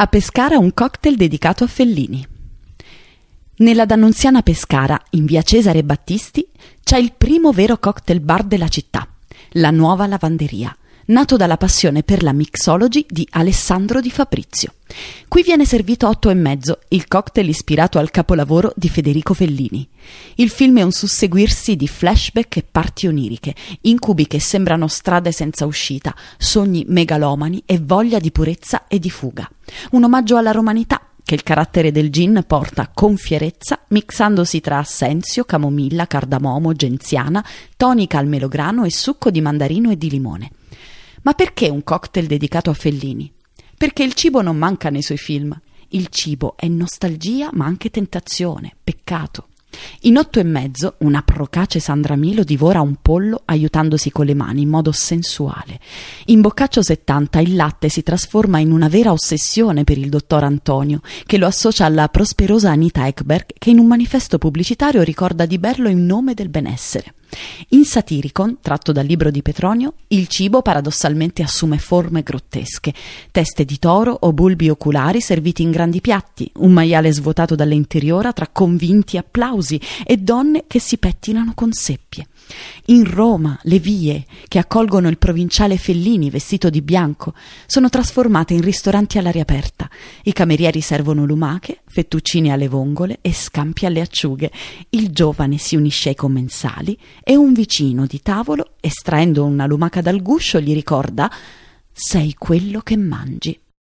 A Pescara un cocktail dedicato a Fellini. Nella Dannunziana Pescara, in via Cesare Battisti, c'è il primo vero cocktail bar della città, la Nuova Lavanderia, nato dalla passione per la mixology di Alessandro Di Fabrizio. Qui viene servito otto e mezzo, il cocktail ispirato al capolavoro di Federico Fellini. Il film è un susseguirsi di flashback e parti oniriche, incubi che sembrano strade senza uscita, sogni megalomani e voglia di purezza e di fuga. Un omaggio alla romanità che il carattere del gin porta con fierezza, mixandosi tra assenzio, camomilla, cardamomo, genziana, tonica al melograno e succo di mandarino e di limone. Ma perché un cocktail dedicato a Fellini? Perché il cibo non manca nei suoi film. Il cibo è nostalgia ma anche tentazione, peccato. In otto e mezzo, una procace Sandra Milo divora un pollo aiutandosi con le mani in modo sensuale. In Boccaccio 70 il latte si trasforma in una vera ossessione per il dottor Antonio, che lo associa alla prosperosa Anita Ekberg, che in un manifesto pubblicitario ricorda di berlo in nome del benessere. In Satiricon, tratto dal libro di Petronio, il cibo paradossalmente assume forme grottesche, teste di toro o bulbi oculari serviti in grandi piatti, un maiale svuotato dalle interiora tra convinti applausi e donne che si pettinano con seppie. In Roma le vie che accolgono il provinciale Fellini vestito di bianco sono trasformate in ristoranti all'aria aperta. I camerieri servono lumache, fettuccini alle vongole e scampi alle acciughe. Il giovane si unisce ai commensali e un vicino di tavolo, estraendo una lumaca dal guscio, gli ricorda Sei quello che mangi.